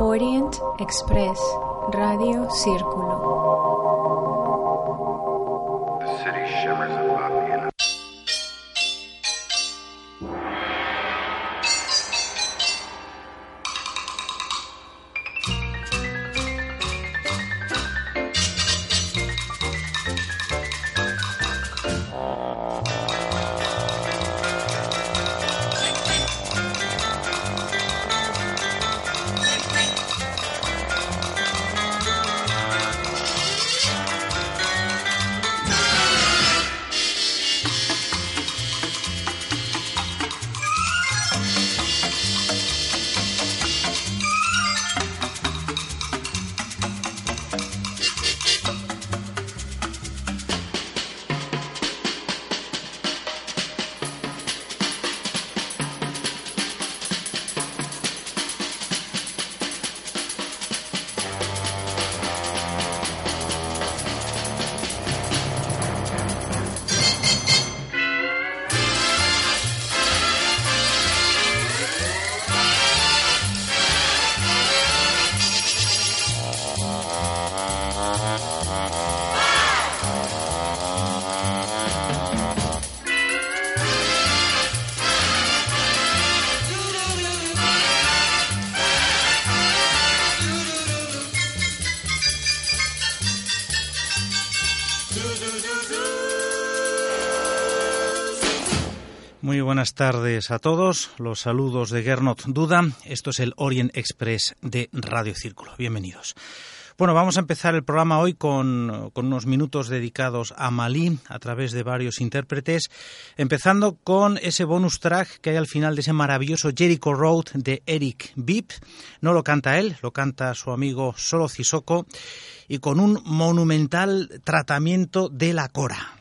Orient Express, Radio Círculo. Buenas tardes a todos. Los saludos de Gernot Duda. Esto es el Orient Express de Radio Círculo. Bienvenidos. Bueno, vamos a empezar el programa hoy con, unos minutos dedicados a Malí a través de varios intérpretes, empezando con ese bonus track que hay al final de ese maravilloso Jericho Road de Eric Bibb. No lo canta él, lo canta su amigo Solo Cisoko y con un monumental tratamiento de la cora.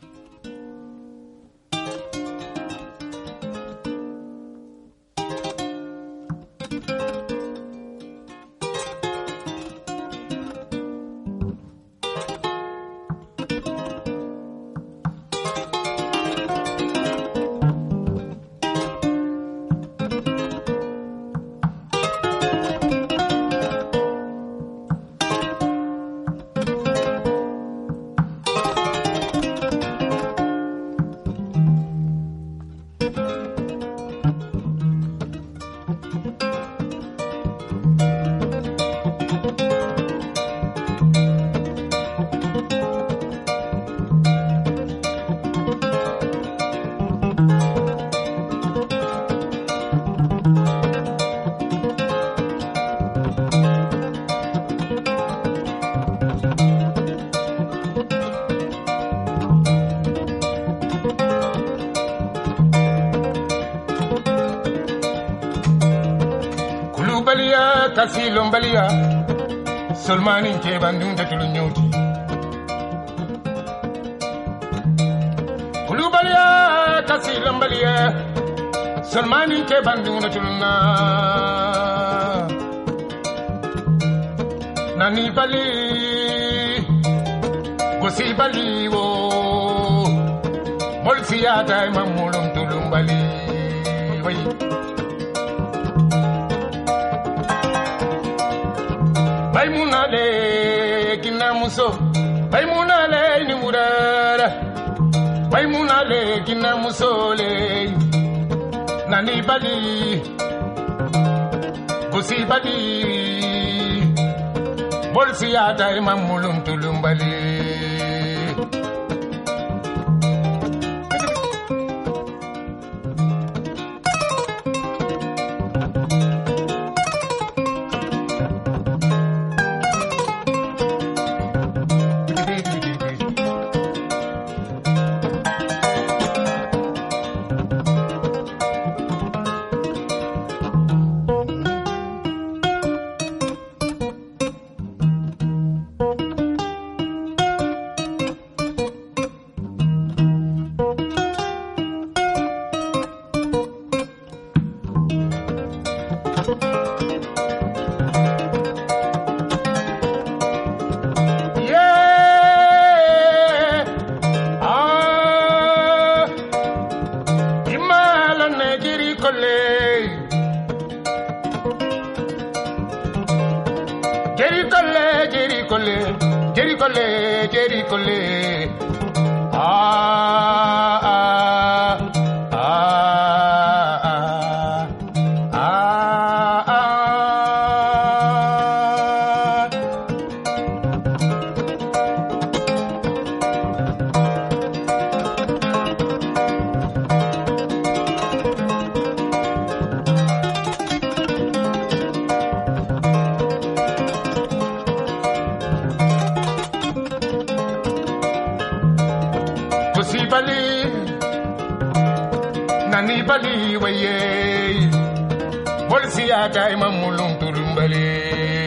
maymuna le ginna muso maymuna le ni wurare maymuna le ginna muso nani bali? Busi bali. Bolsi ya dai mamulum tulumbali. ni bali waye. Bol siya kay mamulum turumbali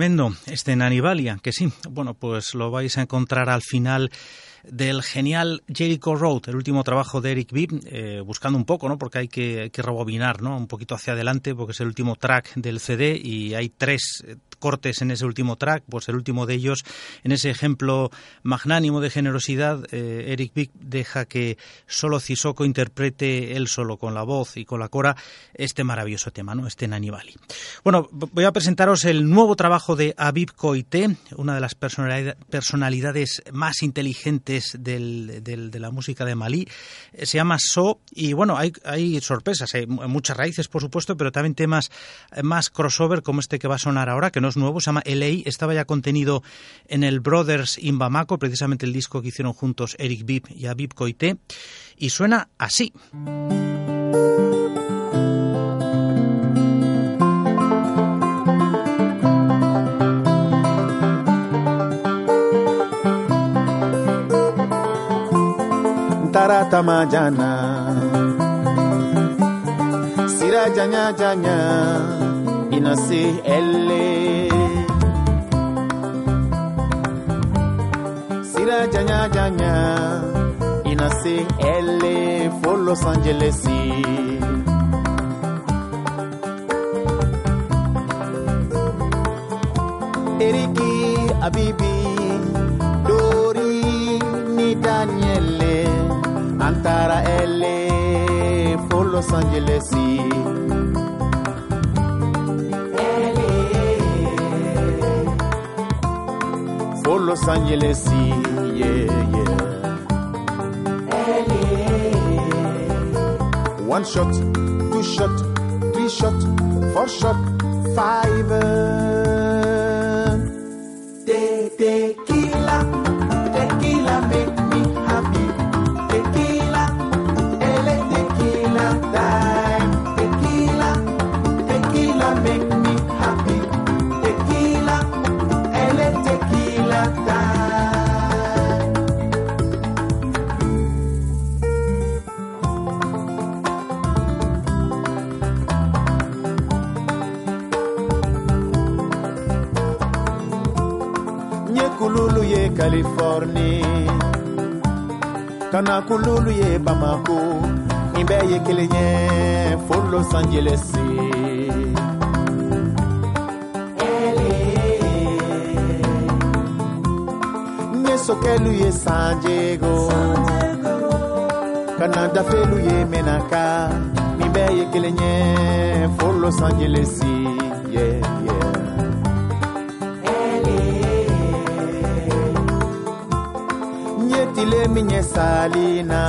Tremendo, este Nanivalia, que sí, bueno, pues lo vais a encontrar al final del genial Jericho Road, el último trabajo de Eric Bibb, eh, buscando un poco, ¿no? Porque hay que, hay que rebobinar, ¿no? Un poquito hacia adelante, porque es el último track del CD y hay tres eh, cortes en ese último track, pues el último de ellos, en ese ejemplo magnánimo de generosidad, eh, Eric Bibb deja que solo Cisoko interprete él solo con la voz y con la cora este maravilloso tema, ¿no? Este Nanibali. Bueno, voy a presentaros el nuevo trabajo de Abib Koité, una de las personalidad- personalidades más inteligentes del- de la música de Malí. Eh, Se llama So y bueno, hay, hay sorpresas, hay mu- muchas raíces por supuesto, pero también temas eh, más crossover como este que va a sonar ahora, que no nuevo, se llama LA, estaba ya contenido en el Brothers in Bamako, precisamente el disco que hicieron juntos Eric Bibb y Abib Koité, y suena así. tarata majana sira janya janya inasi elle sira janya janya inasi elle for Los Angeles. Eriki Abibi Dori ni Daniele. Antara LA for Los Angeles. For Los Angeles yeah yeah One shot, two shot, three shot, four shot, five. Kana kululu ye bamako nin bɛɛ ye kelen ye fo los sokɛlu ye san diego. Kana dafelu ye menaka nin bɛɛ ye kelen los angeles minye salina.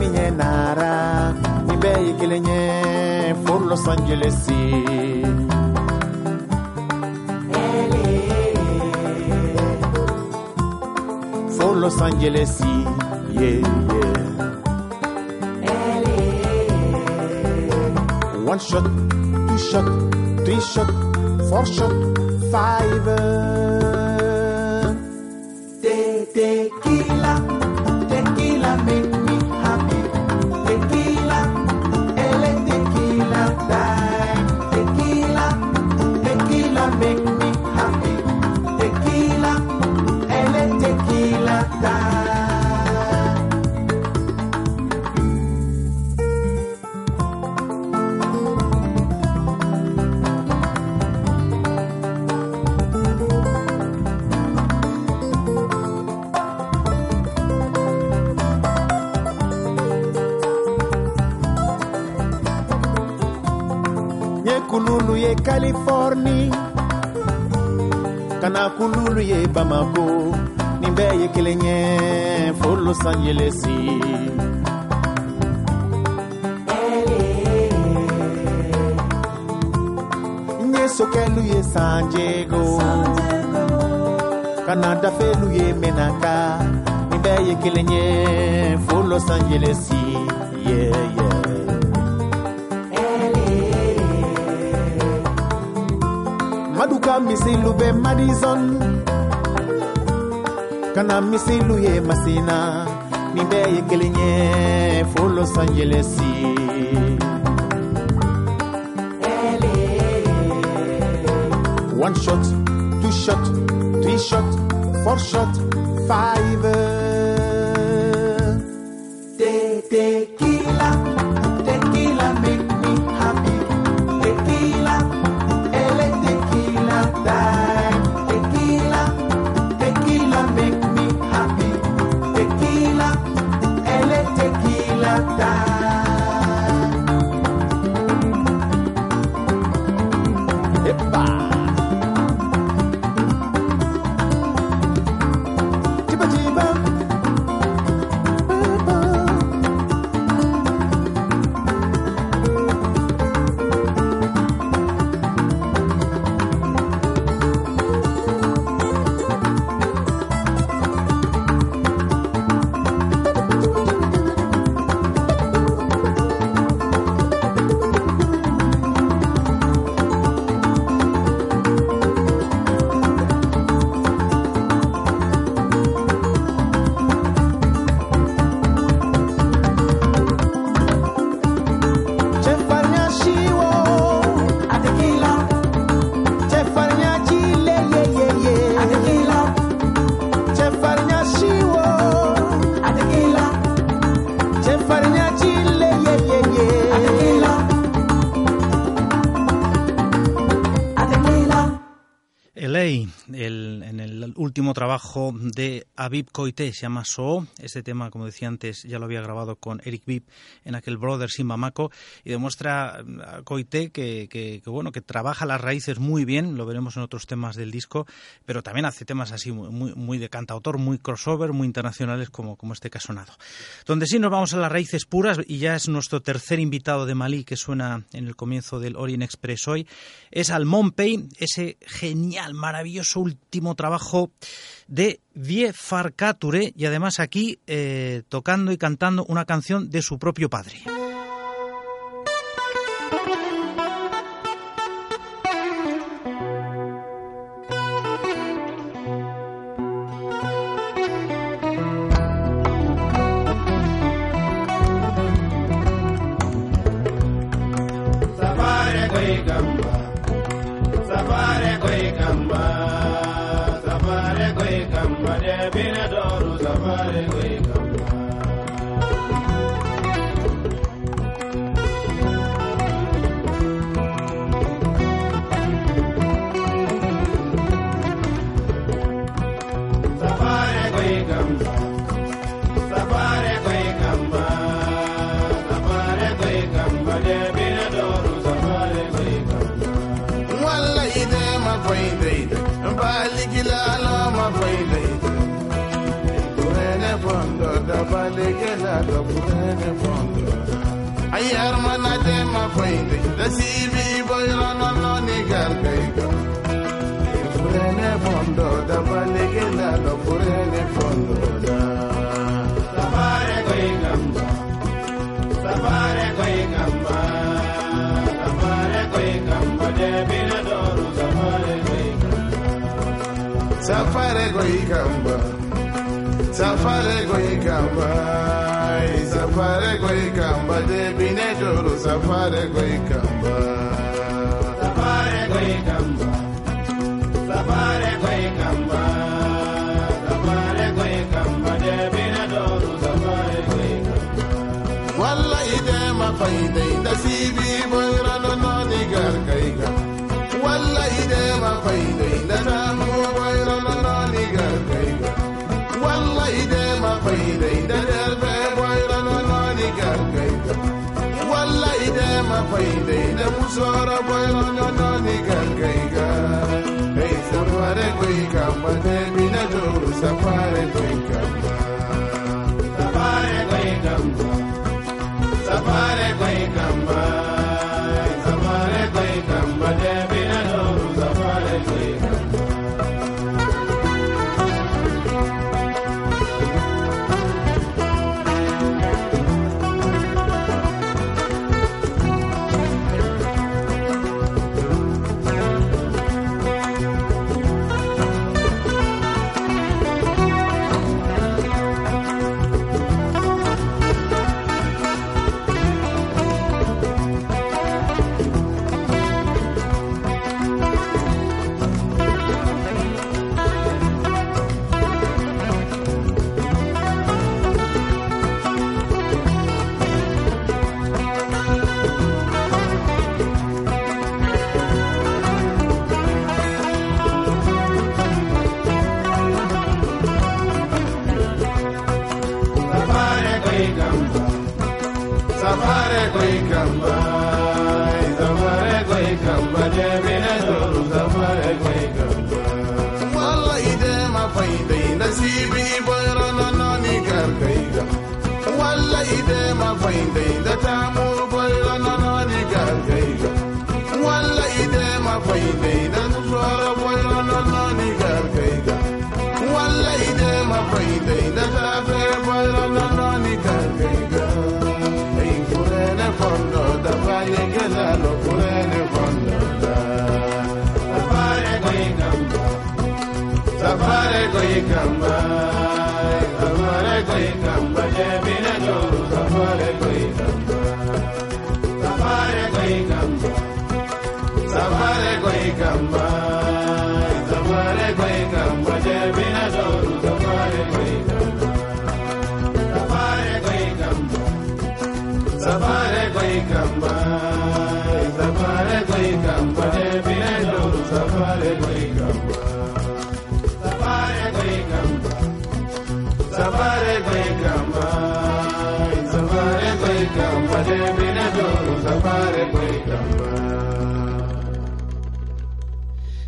Minye nara for los angeles. For los angeles yeah yeah. One shot two shot three shot four shot five kana kululu ye bamako nin bɛɛ ye kelen ye angelesi nye sokɛlu ye san diego kana dafelu ye menaka nin bɛɛ ye kelen ye los angelesi bɛ madison. Kana ye masina? Ye fo los angelesi one shot two shot three shot four shot five último trabajo de Abib Koité, se llama So. Este tema, como decía antes, ya lo había grabado con Eric Bib en aquel Brother Sin Mamaco y demuestra a Koité que, bueno, que trabaja las raíces muy bien, lo veremos en otros temas del disco, pero también hace temas así muy, muy, de cantautor, muy crossover, muy internacionales como, como este que ha sonado. Donde sí nos vamos a las raíces puras y ya es nuestro tercer invitado de Malí que suena en el comienzo del Orient Express hoy, es Almon Pay, ese genial, maravilloso último trabajo de Vie Farcature y además aquí eh, tocando y cantando una canción de su propio padre. safare kwenye safare kwenye kamba debine joro safare kwenye safare kwenye safare kwenye kamba safare kwenye debine joro safare kwenye kamba. Wallahi dema faida inda sibi rafai dai da muso rafai na ni ga dai sarware ne safare safare safare Jai kamba Safare koi kamba koi kamba koi kamba koi kamba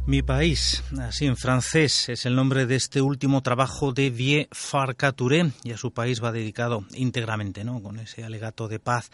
Mi país, así en francés, es el nombre de este último trabajo de Vie Farcaturé y a su país va dedicado íntegramente, ¿no? Con ese alegato de paz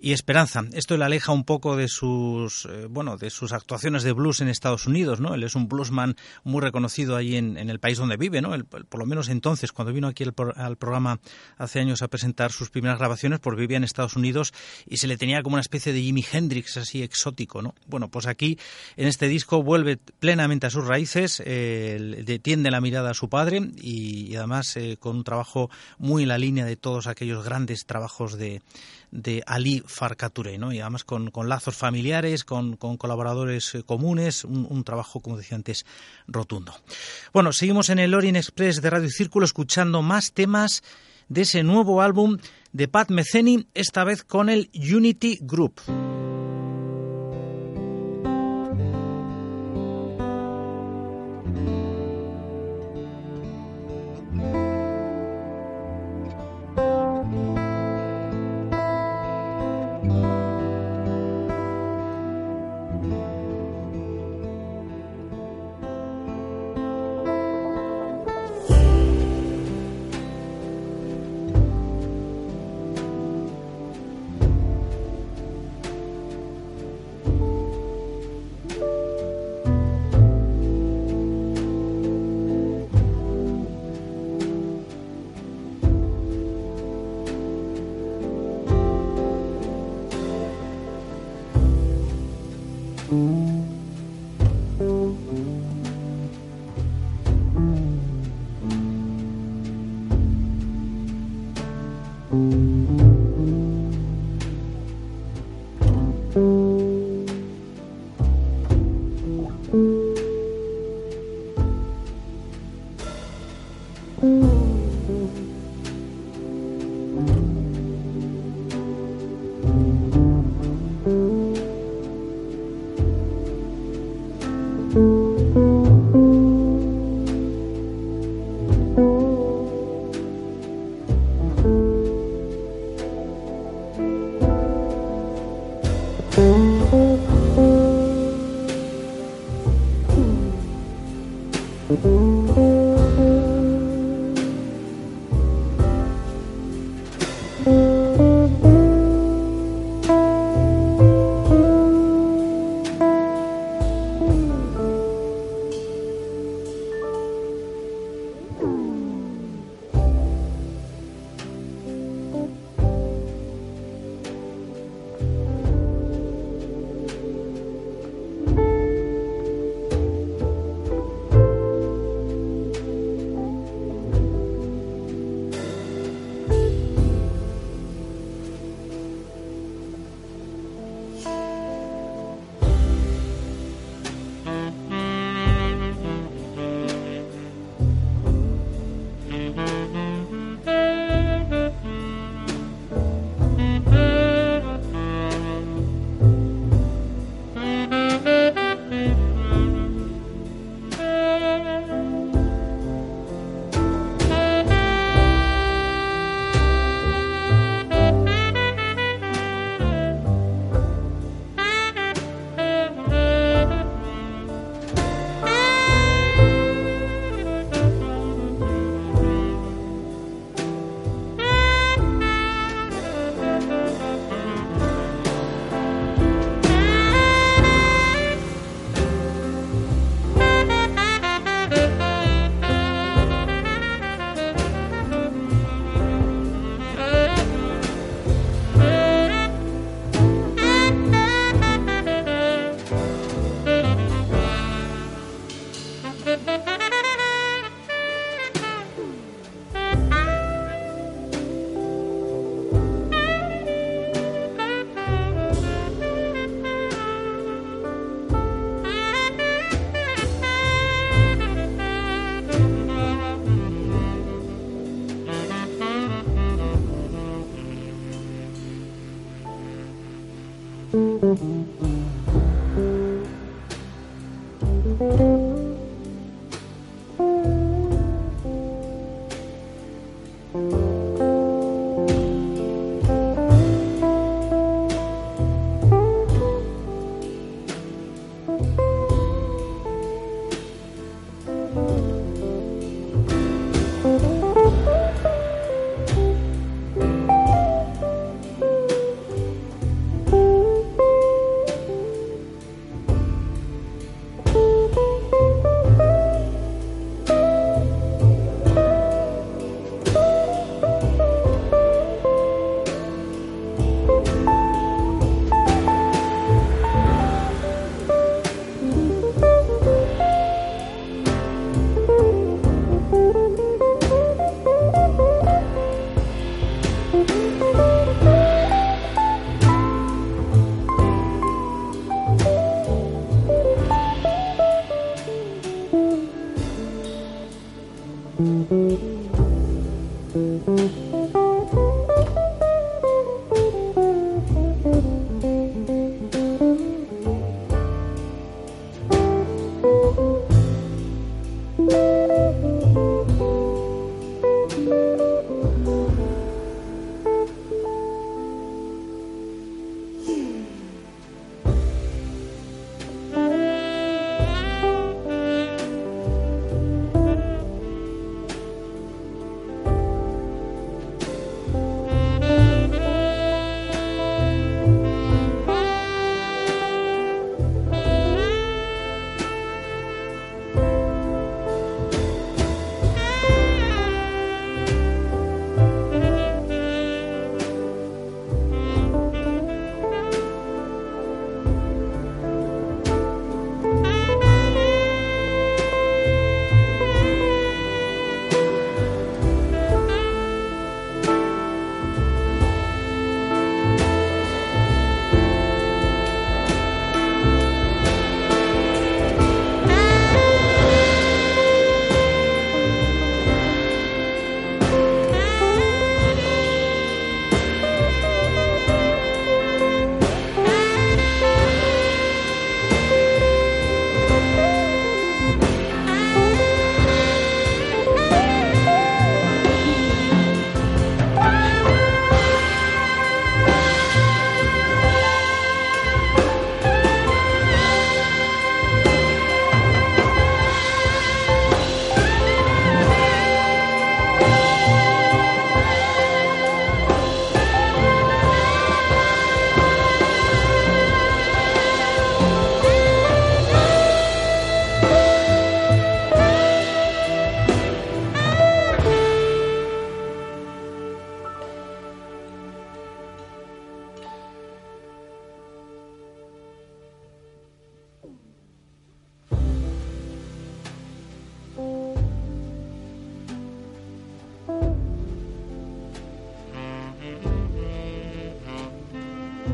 y esperanza. Esto le aleja un poco de sus, eh, bueno, de sus actuaciones de blues en Estados Unidos, ¿no? Él es un bluesman muy reconocido ahí en, en el país donde vive, ¿no? Por lo menos entonces, cuando vino aquí pro- al programa hace años a presentar sus primeras grabaciones, pues vivía en Estados Unidos y se le tenía como una especie de Jimi Hendrix así exótico, ¿no? Bueno, pues aquí en este disco vuelve plenamente a sus raíces, eh, la mirada a su padre y, y además eh, con un trabajo muy en la línea de todos aquellos grandes trabajos de, de Ali Farcature, ¿no? Y además con, con lazos familiares, con, con colaboradores eh, comunes, un, un trabajo, como decía antes, rotundo. Bueno, seguimos en el Orient Express de Radio Círculo escuchando más temas de ese nuevo álbum de Pat Metheny, esta vez con el Unity Group.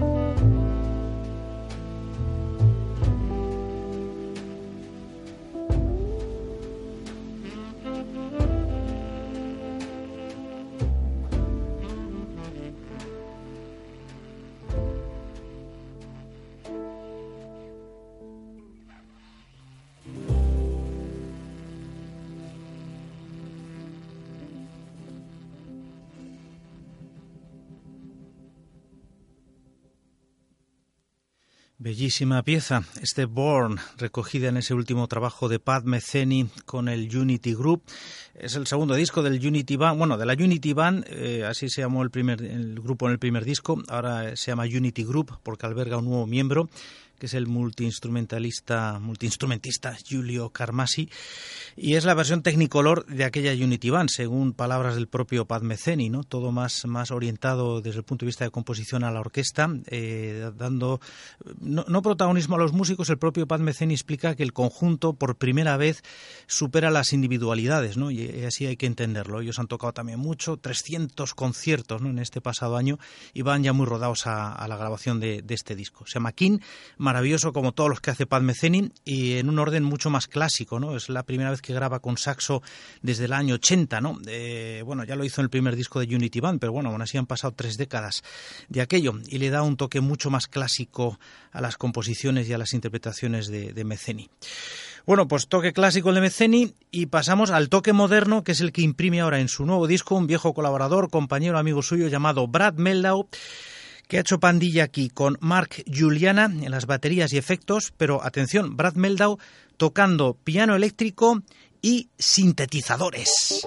Bye. Bellísima pieza, este Born, recogida en ese último trabajo de Pat Metheny con el Unity Group. Es el segundo disco del Unity Band, bueno, de la Unity Band, eh, así se llamó el, primer, el grupo en el primer disco, ahora se llama Unity Group porque alberga un nuevo miembro que es el multiinstrumentalista, multiinstrumentista Giulio Carmasi, y es la versión Technicolor de aquella Unity Band, según palabras del propio Pat Metheny, ¿no? Todo más, más orientado desde el punto de vista de composición a la orquesta, eh, dando no, protagonismo a los músicos. El propio Pat Metheny explica que el conjunto por primera vez supera las individualidades, ¿no? Y así hay que entenderlo. Ellos han tocado también mucho, 300 conciertos ¿no? en este pasado año y van ya muy rodados a, la grabación de, de, este disco. Se llama King maravilloso como todos los que hace Pat Metheny y en un orden mucho más clásico, ¿no? Es la primera vez que graba con saxo desde el año 80, ¿no? Eh, bueno, ya lo hizo en el primer disco de Unity Band, pero bueno, aún así han pasado tres décadas de aquello y le da un toque mucho más clásico a las composiciones y a las interpretaciones de, de Metheny. Bueno, pues toque clásico el de Meceni y pasamos al toque moderno, que es el que imprime ahora en su nuevo disco un viejo colaborador, compañero, amigo suyo llamado Brad Meldau que ha hecho pandilla aquí con Mark Juliana en las baterías y efectos, pero atención, Brad Meldau tocando piano eléctrico y sintetizadores.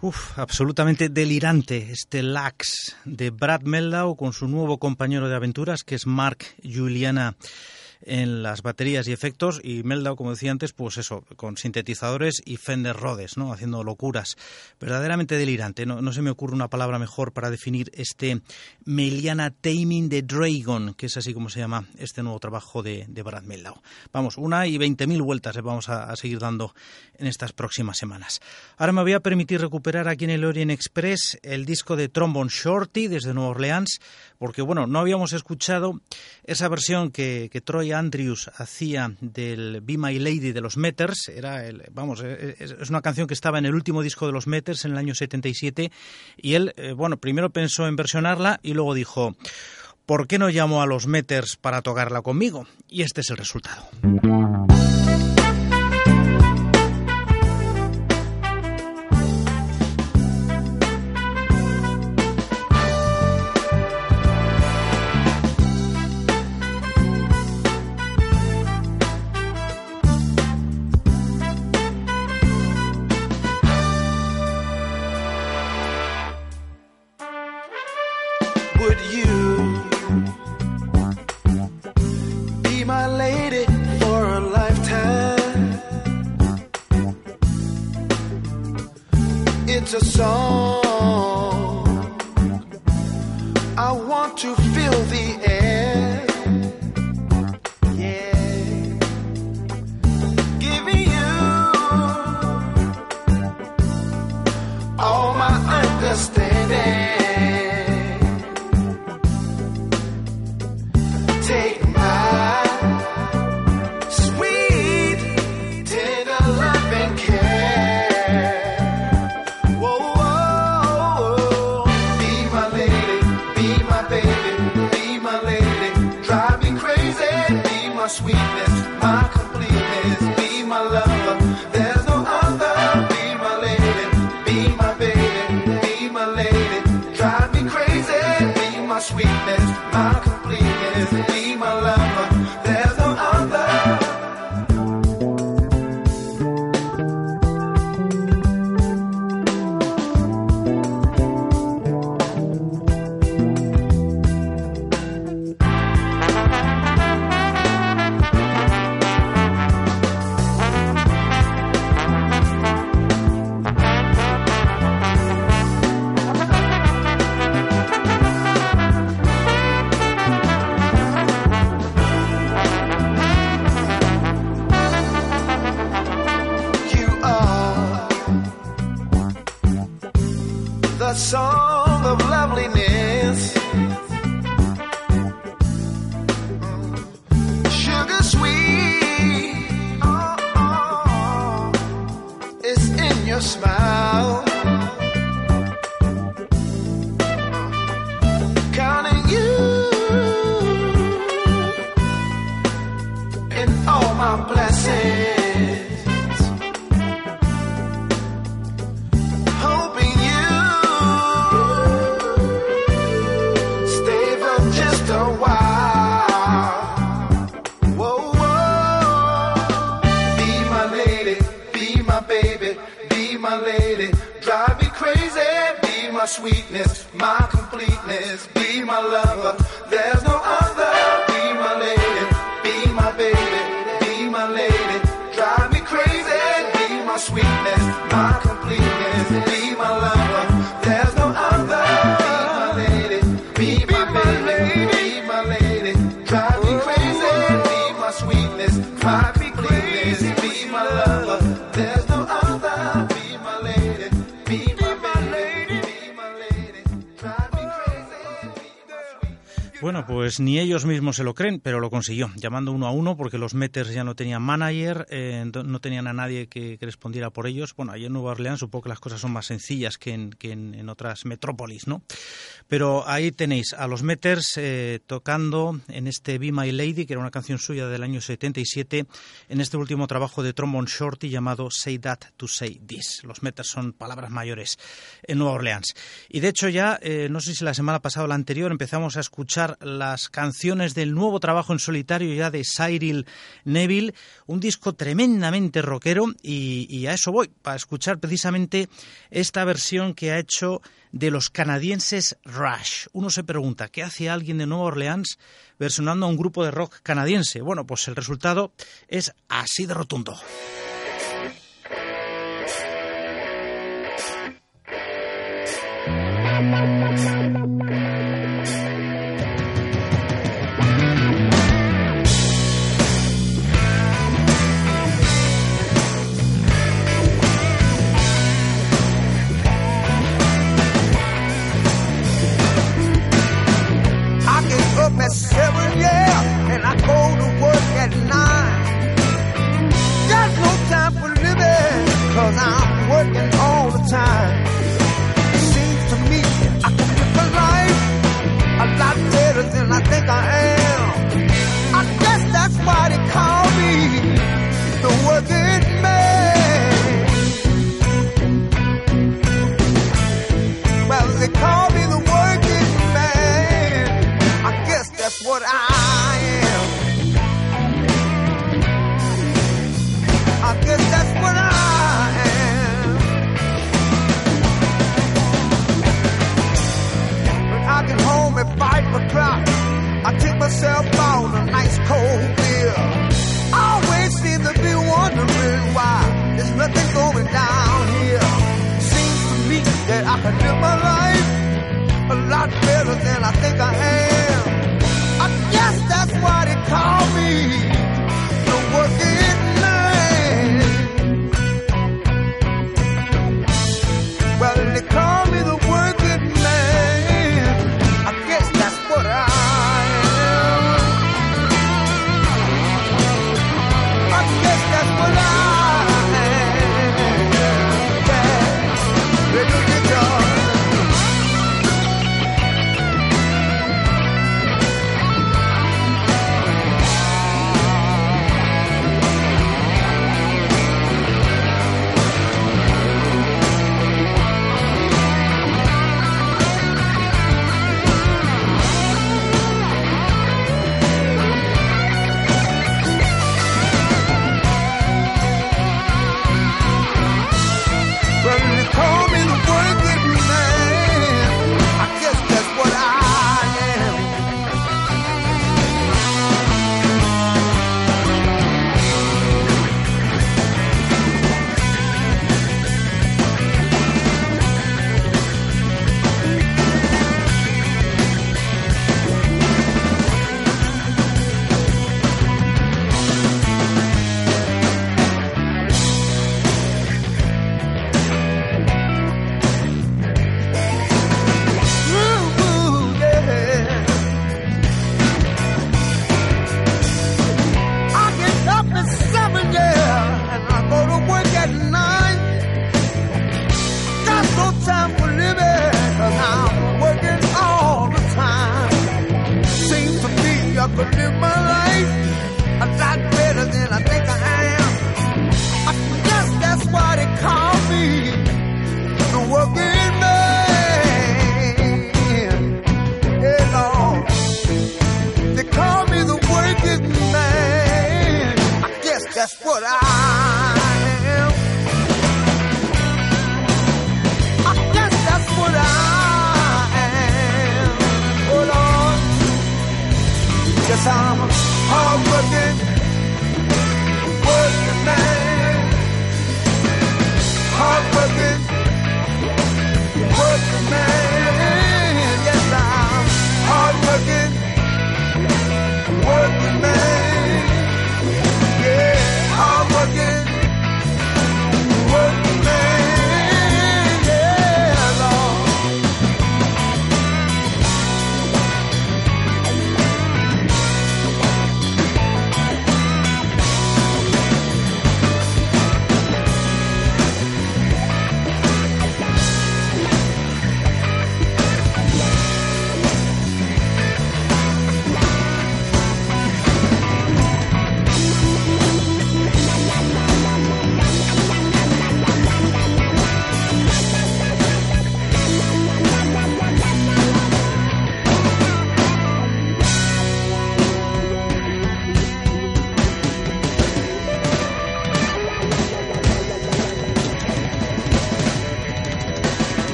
Uf, absolutamente delirante este Lax de Brad Meldau con su nuevo compañero de aventuras que es Mark Juliana en las baterías y efectos y Meldau, como decía antes, pues eso, con sintetizadores y Fender Rhodes, ¿no? Haciendo locuras. Verdaderamente delirante. No, no se me ocurre una palabra mejor para definir este Meliana Taming the Dragon, que es así como se llama este nuevo trabajo de, de Brad Meldau. Vamos, una y veinte mil vueltas le vamos a, a seguir dando en estas próximas semanas. Ahora me voy a permitir recuperar aquí en el Orient Express el disco de Trombone Shorty desde Nueva Orleans, porque bueno, no habíamos escuchado esa versión que, que Troy Andrews hacía del Be My Lady de los Meters. Era el, vamos, es, es una canción que estaba en el último disco de los Meters en el año 77 y él, eh, bueno, primero pensó en versionarla y luego dijo, ¿por qué no llamo a los Meters para tocarla conmigo? Y este es el resultado. My lady. Drive me crazy, be my sweetness, my completeness, be my lover. There's no other. Be my lady, be my baby, be my lady. Drive me crazy, be my sweetness, my completeness, pues ni ellos mismos se lo creen, pero lo consiguió, llamando uno a uno, porque los Meters ya no tenían manager, eh, no tenían a nadie que, respondiera por ellos. Bueno, allí en Nueva Orleans supongo que las cosas son más sencillas que en, que en, otras metrópolis, ¿no? Pero ahí tenéis a los Meters eh, tocando en este Be My Lady, que era una canción suya del año 77, en este último trabajo de Trombone Shorty llamado Say That to Say This. Los Meters son palabras mayores en Nueva Orleans. Y de hecho ya, eh, no sé si la semana pasada o la anterior, empezamos a escuchar las canciones del nuevo trabajo en solitario ya de Cyril Neville, un disco tremendamente rockero y, a eso voy, para escuchar precisamente esta versión que ha hecho de los canadienses Rush. Uno se pregunta, ¿qué hace alguien de Nueva Orleans versionando a un grupo de rock canadiense? Bueno, pues el resultado es así de rotundo.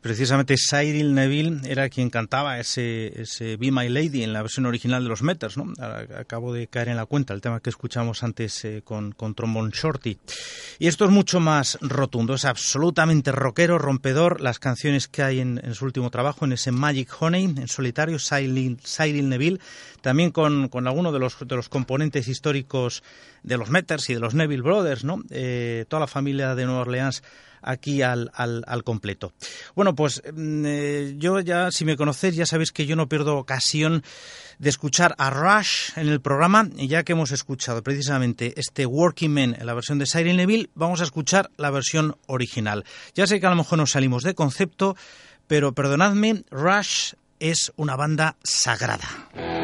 precisamente Cyril Neville era quien cantaba ese, ese Be My Lady en la versión original de los Meters, ¿no? Acabo de caer en la cuenta, el tema que escuchamos antes eh, con, con Trombone Shorty. Y esto es mucho más rotundo, es absolutamente rockero, rompedor. Las canciones que hay en, su último trabajo, en ese Magic Honey, en solitario, Cyril, Neville, también con, algunos de los, de los componentes históricos de los Meters y de los Neville Brothers, ¿no? Eh, toda la familia de Nueva Orleans aquí al, al, al completo. Bueno, pues mm, eh, yo ya, si me conocéis, ya sabéis que yo no pierdo ocasión de escuchar a Rush en el programa, y ya que hemos escuchado precisamente este Working Man en la versión de Cyril Neville, vamos a escuchar la versión original. Ya sé que a lo mejor nos salimos de concepto, pero perdonadme, Rush es una banda sagrada.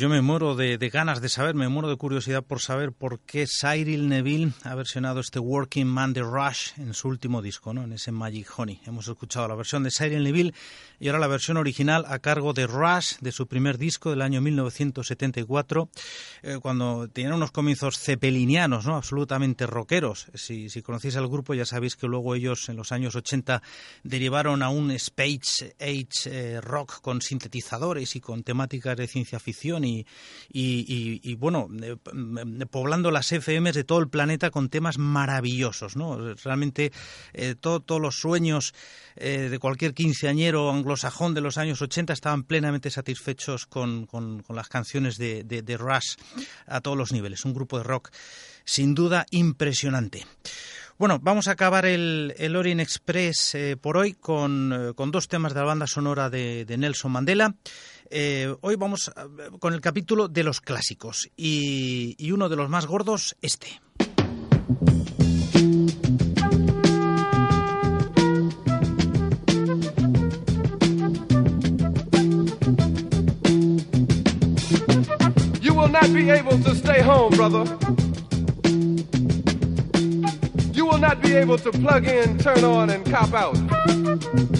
Uf, pues yo me muero de, ganas de saber, me muero de curiosidad por saber por qué Cyril Neville ha versionado este Working Man de Rush en su último disco, ¿no? en ese Magic Honey. Hemos escuchado la versión de Cyril Neville y ahora la versión original a cargo de Rush de su primer disco del año 1974, eh, cuando tenían unos comienzos cepelinianos, ¿no? absolutamente rockeros. Si, si conocéis al grupo ya sabéis que luego ellos en los años 80 derivaron a un Space Age eh, rock con sintetizadores y con temáticas de ciencia ficción y, y, y, bueno, eh, poblando las FMs de todo el planeta con temas maravillosos, ¿no? Realmente eh, todo, todos los sueños eh, de cualquier quinceañero anglosajón de los años 80 estaban plenamente satisfechos con, con, las canciones de, de, Rush a todos los niveles. Un grupo de rock sin duda impresionante. Bueno, vamos a acabar el, el Orient Express por hoy con, con, dos temas de la banda sonora de Nelson Mandela. Eh, hoy vamos con el capítulo de los clásicos y, y uno de los más gordos, este. You will not be able to stay home, brother. You will not be able to plug in, turn on, and cop out.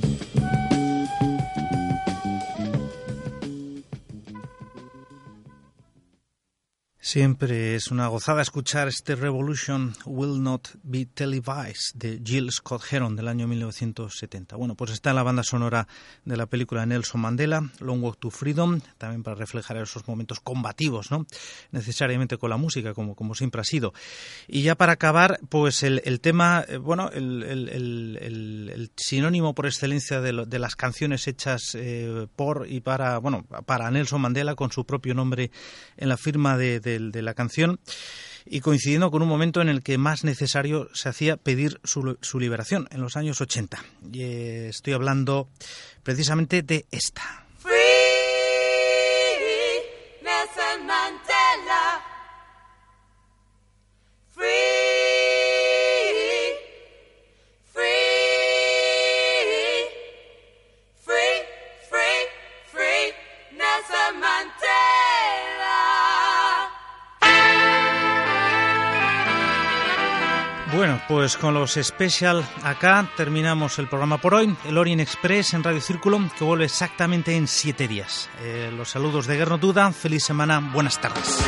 Siempre es una gozada escuchar este Revolution Will Not Be Televised de Jill Scott Heron del año 1970. Bueno, pues está en la banda sonora de la película Nelson Mandela, Long Walk to Freedom, también para reflejar esos momentos combativos, ¿no? Necesariamente con la música, como, como siempre ha sido. Y ya para acabar, pues el, el tema, eh, bueno, el, el, el, sinónimo por excelencia de, lo, de las canciones hechas eh, por y para, bueno, para Nelson Mandela con su propio nombre en la firma de, de de la canción y coincidiendo con un momento en el que más necesario se hacía pedir su, su liberación, en los años 80. Y eh, estoy hablando precisamente de esta. Pues con los special acá terminamos el programa por hoy. El Orient Express en Radio Círculo, que vuelve exactamente en siete días. Eh, los saludos de Guerno Duda. Feliz semana. Buenas tardes.